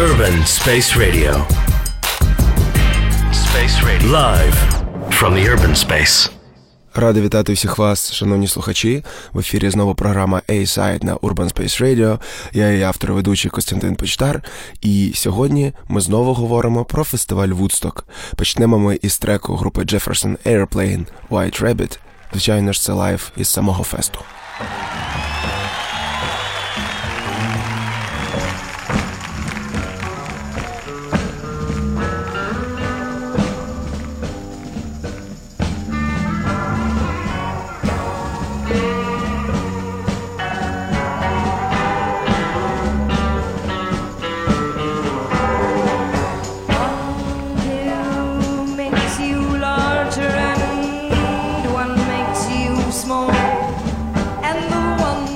Urban Space Radio. Space Radio. Live from the Urban Space. Радий вітати всіх вас, шановні слухачі. В ефірі знову програма A-Side на Urban Space Radio. Я її автор ведучий Костянтин Почтар. І сьогодні ми знову говоримо про фестиваль Вудсток. Почнемо ми із треку групи Jefferson Airplane White Rabbit. Звичайно ж, це лайв із самого фесту. and the one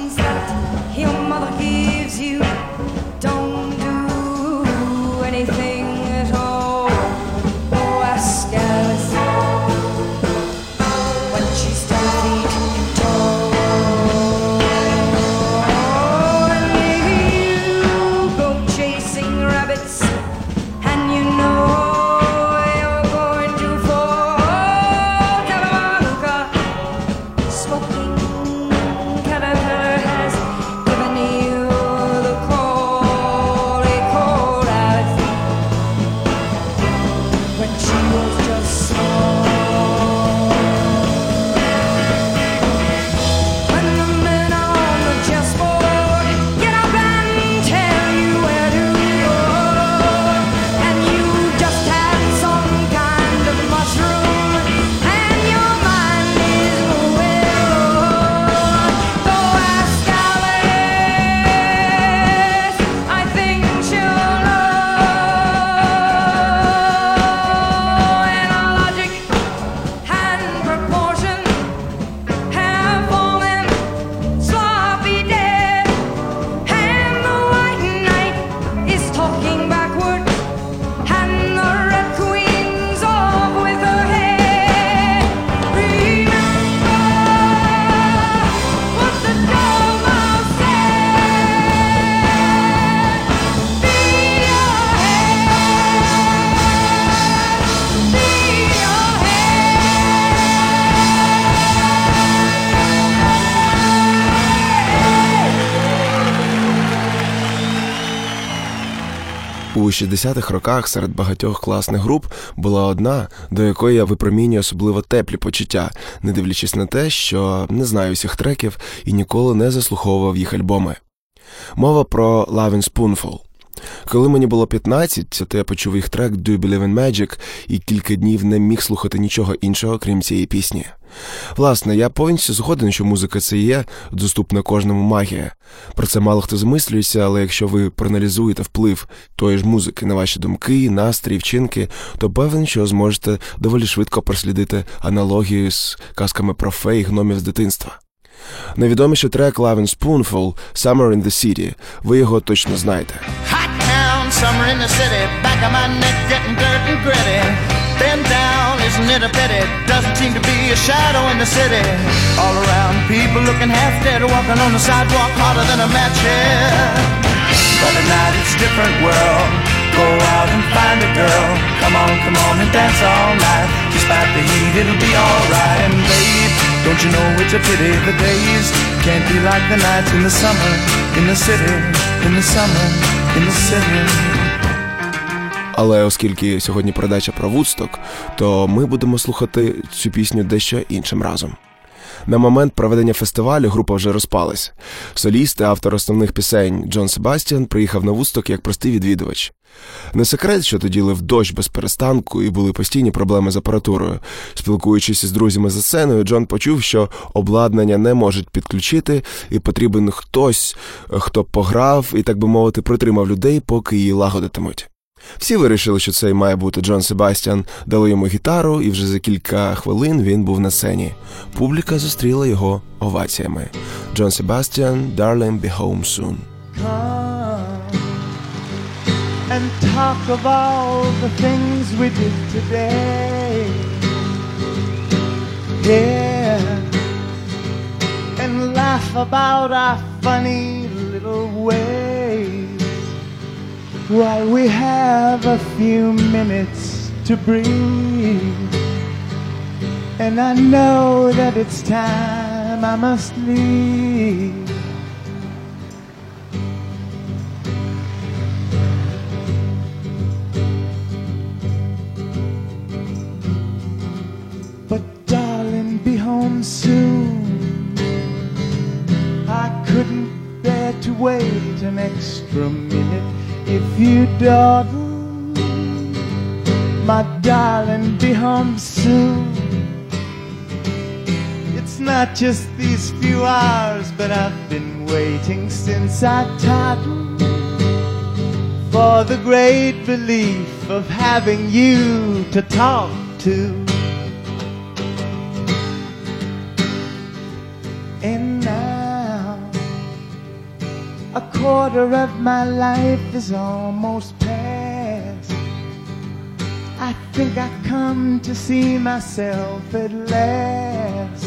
У 60-х роках серед багатьох класних груп була одна, до якої я випромінюю особливо теплі почуття, не дивлячись на те, що не знаю всіх треків і ніколи не заслуховував їх альбоми. Мова про Love Spoonful. Коли мені було 15, то я почув їх трек «Do Believe in Magic» і кілька днів не міг слухати нічого іншого, крім цієї пісні. Власне, я повністю згоден, що музика це є доступна кожному магія. Про це мало хто змислюється, але якщо ви проаналізуєте вплив тої ж музики на ваші думки, настрій, вчинки, то певен, що зможете доволі швидко прослідити аналогію з казками про фей гномів з дитинства. Найвідоміший трек Lovin' Spoonful Summer in the City. Ви його точно знаєте. Hot town, summer in the city, back of my neck getting dirt and gritty. Bend down, isn't it a pity? Doesn't seem to be a shadow in the city. All around, people looking half dead, walking on the sidewalk harder than a match here. But at night it's a different world. Go out and find a girl. Come on, come on and dance all night. Despite the heat, it'll be alright. And babe. Don't you know it's a pity the days can't be like the nights in the summer in the city, in the summer, in the city. Але оскільки сьогодні передача про Вудсток, то ми будемо слухати цю пісню дещо іншим разом. На момент проведення фестивалю група вже розпалась. Соліст автор основних пісень Джон Себастьян приїхав на Вудсток як простий відвідувач. Не секрет, що тоді лив дощ без перестанку і були постійні проблеми з апаратурою. Спілкуючись із друзями за сценою, Джон почув, що обладнання не можуть підключити, і потрібен хтось, хто пограв і, так би мовити, притримав людей, поки її лагодитимуть. Всі вирішили, що це має бути Джон Себастьян, дали йому гітару, і вже за кілька хвилин він був на сцені. Публіка зустріла його оваціями. Джон Себастьян, Darling, be home soon. and talk of all the things we did today. Yeah, and laugh about our funny little ways. While we have a few minutes to breathe. And I know that it's time I must leave. But darling, be home soon. I couldn't bear to wait an extra minute if you dawdle. My darling, be home soon. It's not just these few hours, but I've been waiting since I toddled for the great relief of having you to talk to. A quarter of my life is almost past. I think I've come to see myself at last.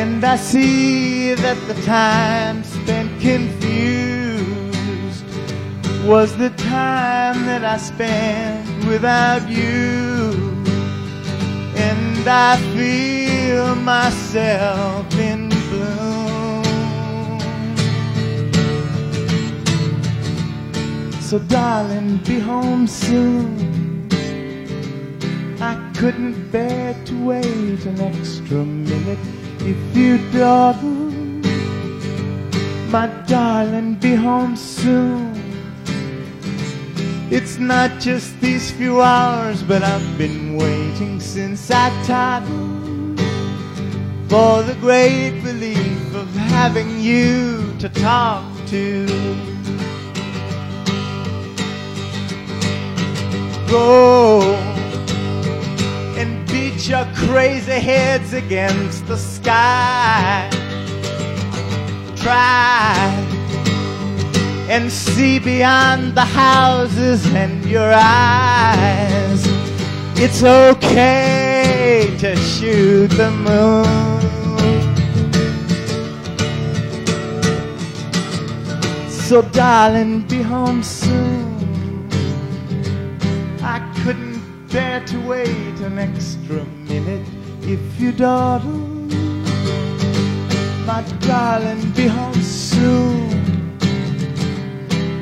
And I see that the time spent confused was the time that I spent without you. And I feel myself in So, darling, be home soon. I couldn't bear to wait an extra minute if you dawdle. My darling, be home soon. It's not just these few hours, but I've been waiting since I toddled for the great relief of having you to talk to. Go and beat your crazy heads against the sky. Try and see beyond the houses and your eyes. It's okay to shoot the moon. So, darling, be home soon. Couldn't to wait an extra minute if you dawdle. My darling, be home soon.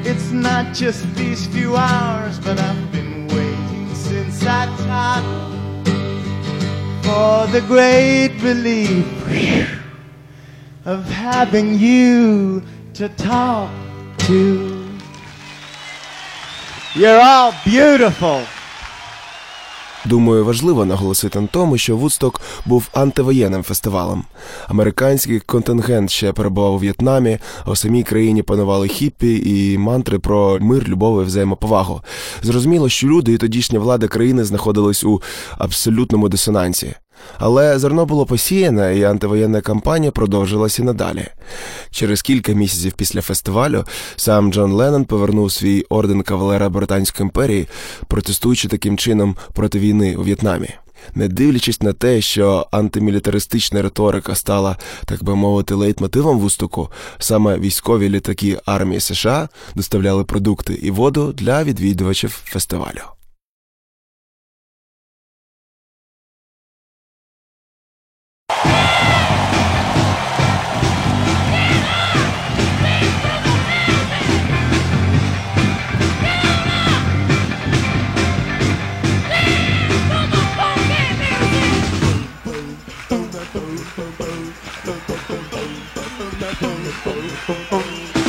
It's not just these few hours, but I've been waiting since I toddled for the great relief of having you to talk to. You're all beautiful. Думаю, важливо наголосити на тому, що Вудсток був антивоєнним фестивалем. Американський контингент ще перебував у В'єтнамі, а у самій країні панували хіппі і мантри про мир, любов і взаємоповагу. Зрозуміло, що люди і тодішня влада країни знаходились у абсолютному дисонансі. Але зерно було посіяне, і антивоєнна кампанія продовжилася надалі. Через кілька місяців після фестивалю сам Джон Леннон повернув свій орден кавалера Британської імперії, протестуючи таким чином проти війни у В'єтнамі. Не дивлячись на те, що антимілітаристична риторика стала, так би мовити, лейтмотивом вустуку, саме військові літаки армії США доставляли продукти і воду для відвідувачів фестивалю. Hey,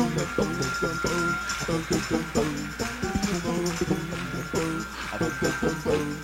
I don't know.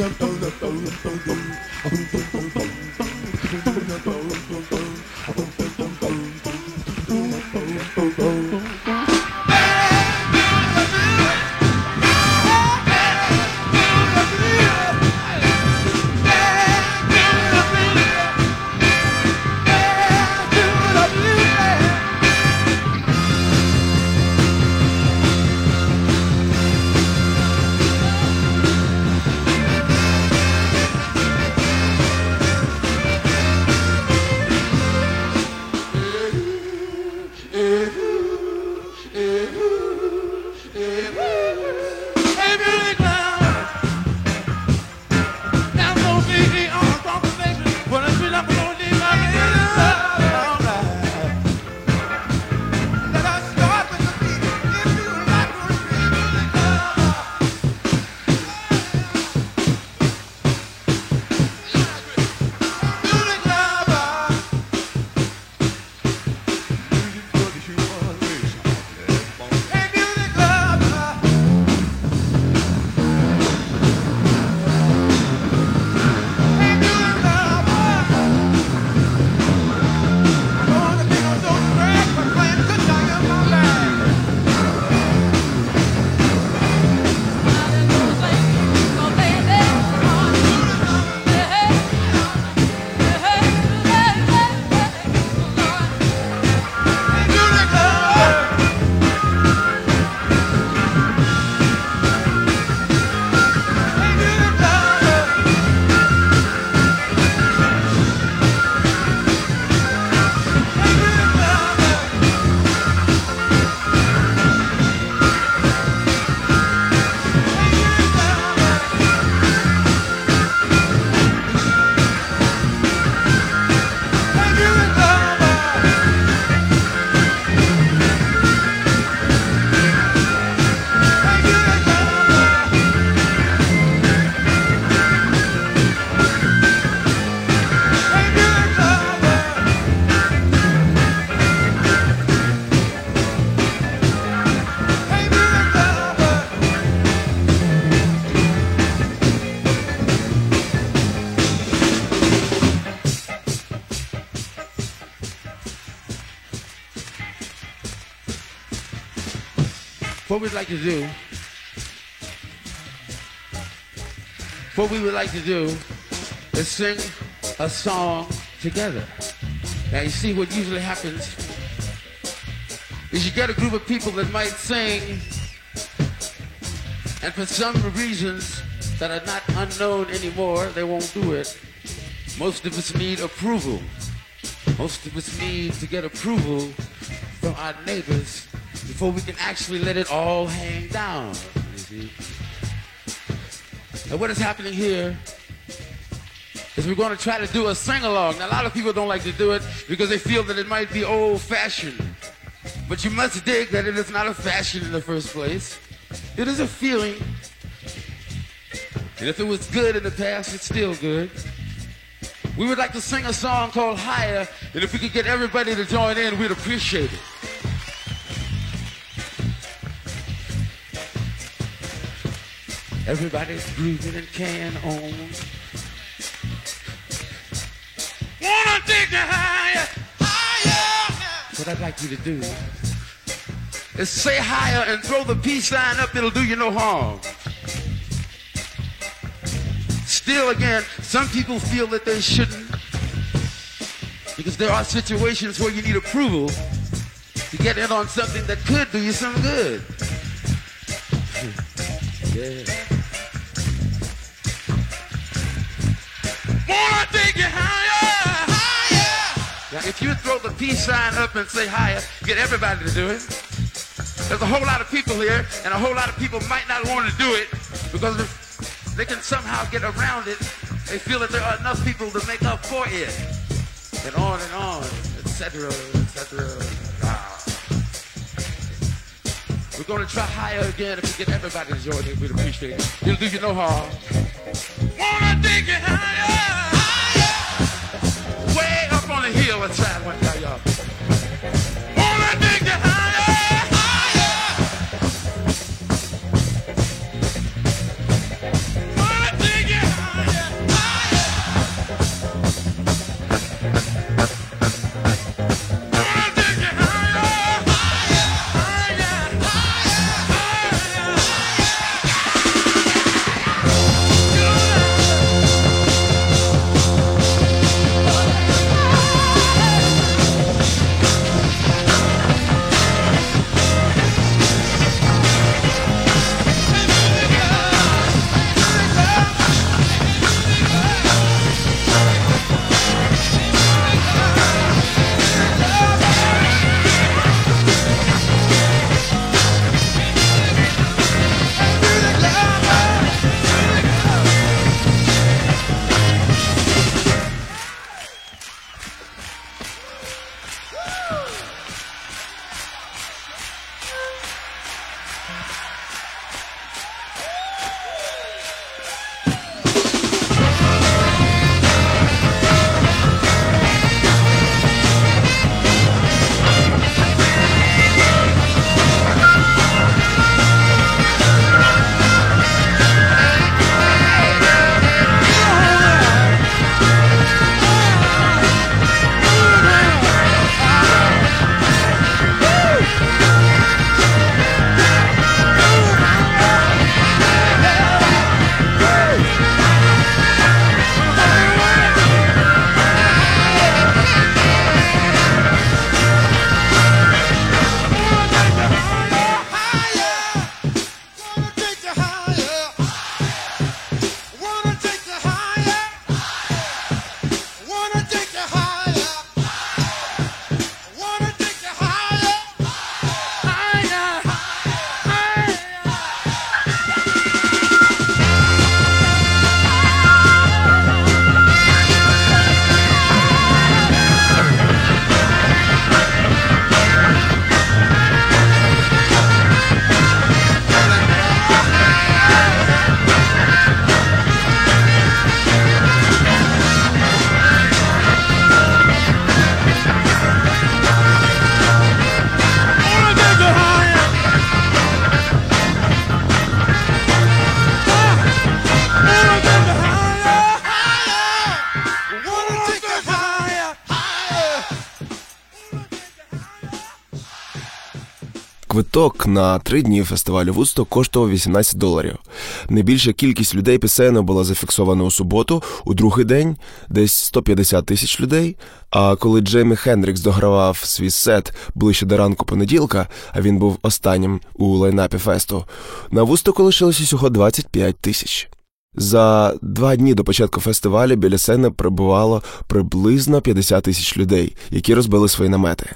no, no. What we'd like to do, what we would like to do is sing a song together. Now you see what usually happens is you get a group of people that might sing and for some reasons that are not unknown anymore, they won't do it. Most of us need approval. Most of us need to get approval from our neighbors before we can actually let it all hang down. And what is happening here is we're going to try to do a sing along. Now, a lot of people don't like to do it because they feel that it might be old fashioned. But you must dig that it is not a fashion in the first place. It is a feeling. And if it was good in the past, it's still good. We would like to sing a song called Higher, and if we could get everybody to join in, we'd appreciate it. Everybody's grooving and can on. Wanna you higher, higher. What I'd like you to do is say higher and throw the peace sign up. It'll do you no harm. Still, again, some people feel that they shouldn't because there are situations where you need approval to get in on something that could do you some good. yeah. If you throw the peace sign up and say higher, get everybody to do it. There's a whole lot of people here, and a whole lot of people might not want to do it because if they can somehow get around it, they feel that there are enough people to make up for it. And on and on, etc., etc. Ah. We're going to try higher again. If we get everybody to join in, we'd appreciate it. It'll do you no harm. Wanna take it higher, let's try one time, y'all. На три дні фестивалю Вудсток коштував 18 доларів. Найбільша кількість людей пісенно була зафіксована у суботу, у другий день десь 150 тисяч людей. А коли Джеймі Хендрікс догравав свій сет ближче до ранку понеділка, а він був останнім у лайнапі фесту, на Вустоку лишилося всього 25 тисяч. За два дні до початку фестивалю біля сцени прибувало приблизно 50 тисяч людей, які розбили свої намети.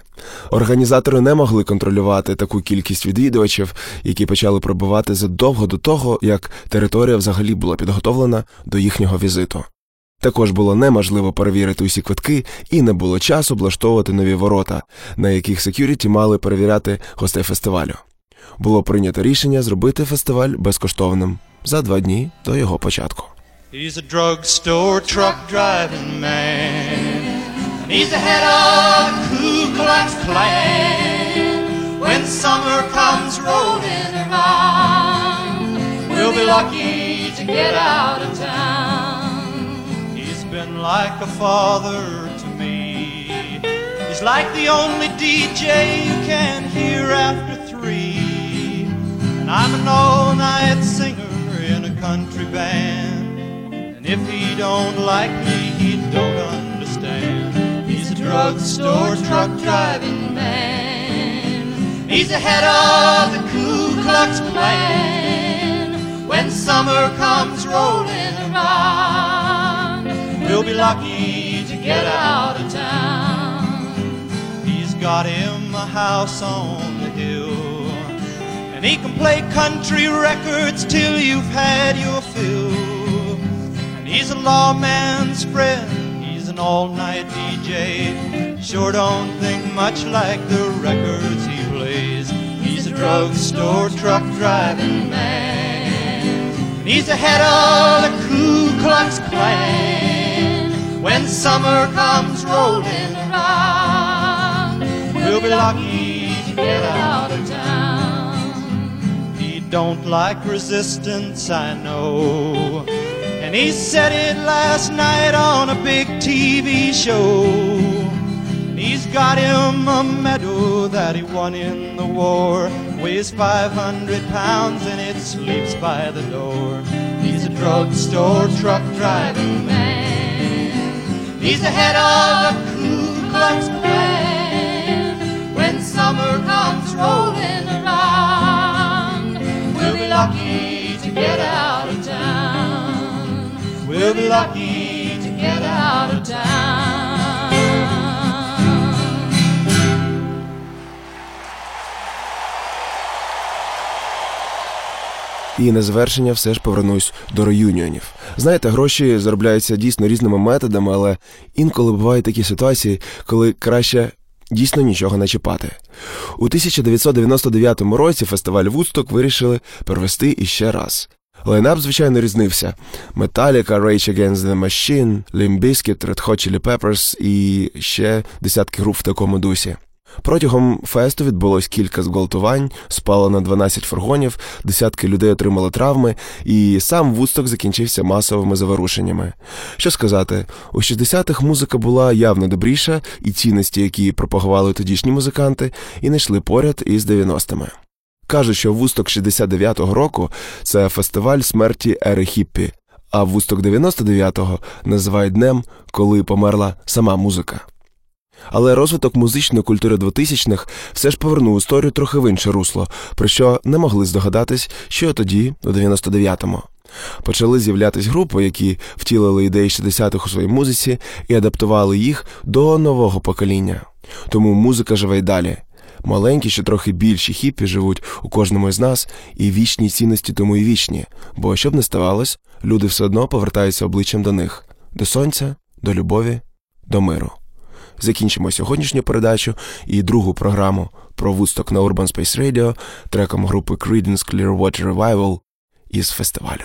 Організатори не могли контролювати таку кількість відвідувачів, які почали прибувати задовго до того, як територія взагалі була підготовлена до їхнього візиту. Також було неможливо перевірити усі квитки і не було часу облаштовувати нові ворота, на яких секюріті мали перевіряти гостей фестивалю. Було прийнято рішення зробити фестиваль безкоштовним за два дні до його початку. He's a drugstore truck driving man. And he's the head of the Ku Klux Klan. When summer comes rolling around, we'll be lucky to get out of town. He's been like a father to me. He's like the only DJ you can hear after three. And I'm an all-night singer in a country band. And if he don't like me, he don't understand. He's a drugstore truck driving man. He's the head of the Ku Klux Klan. When summer comes rolling around, we'll be lucky to get out of town. He's got him a house on the hill. And he can play country records till you've had your fill. And he's a lawman's friend, he's an all-night DJ. Sure don't think much like the records he plays. He's a drugstore truck driving man. And he's the head of the Ku Klux Klan. When summer comes rolling around, we'll be lucky don't like resistance, I know. And he said it last night on a big TV show. And he's got him a medal that he won in the war. Weighs 500 pounds and it sleeps by the door. He's a drugstore truck driving man. He's the head of the Ku Klux Klan. When summer comes rolling around, lucky to get out of town. We'll be lucky to get out of town. І на завершення все ж повернусь до реюніонів. Знаєте, гроші заробляються дійсно різними методами, але інколи бувають такі ситуації, коли краще дійсно нічого не чіпати. У 1999 році фестиваль Вудсток вирішили провести іще раз. Лайнап, звичайно, різнився: Metallica, Rage Against the Machine, Limp Bizkit, Red Hot Chili Peppers і ще десятки груп в такому дусі. Протягом фесту відбулось кілька зґвалтувань, спало на 12 фургонів, десятки людей отримали травми, і сам Вудсток закінчився масовими заворушеннями. Що сказати, у 60-х музика була явно добріша, і цінності, які пропагували тодішні музиканти, і не йшли поряд із 90-ми. Кажуть, що Вусток 69-го року це фестиваль смерті ери Хіппі, а Вусток 99-го називають днем, коли померла сама музика. Але розвиток музичної культури 2000-х все ж повернув історію трохи в інше русло, про що не могли здогадатись, що тоді, у 99-му. Почали з'являтись групи, які втілили ідеї 60-х у своїй музиці і адаптували їх до нового покоління. Тому музика живе й далі. Маленькі, ще трохи більші хіппі живуть у кожному із нас, і вічні цінності тому і вічні, бо щоб не ставалось, люди все одно повертаються обличчям до них, до сонця, до любові, до миру. Закінчимо сьогоднішню передачу і другу програму про вусток на Urban Space Radio треком групи Creedence Clearwater Revival із фестивалю.